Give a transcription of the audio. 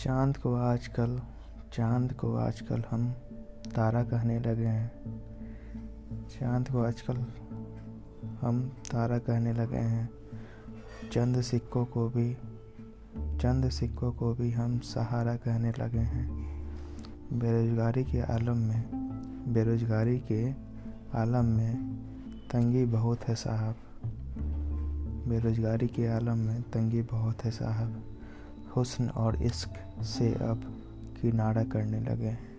चाँद को आजकल, चाँद को आजकल हम तारा कहने लगे हैं। चाँद को आजकल हम तारा कहने लगे हैं। चंद सिक्कों को भी, चंद सिक्कों को भी हम सहारा कहने लगे हैं। बेरोजगारी के आलम में, बेरोजगारी के आलम में तंगी बहुत है साहब। बेरोजगारी के आलम में तंगी बहुत है साहब। हुस्न और इश्क से अब किनारा करने लगे। हैं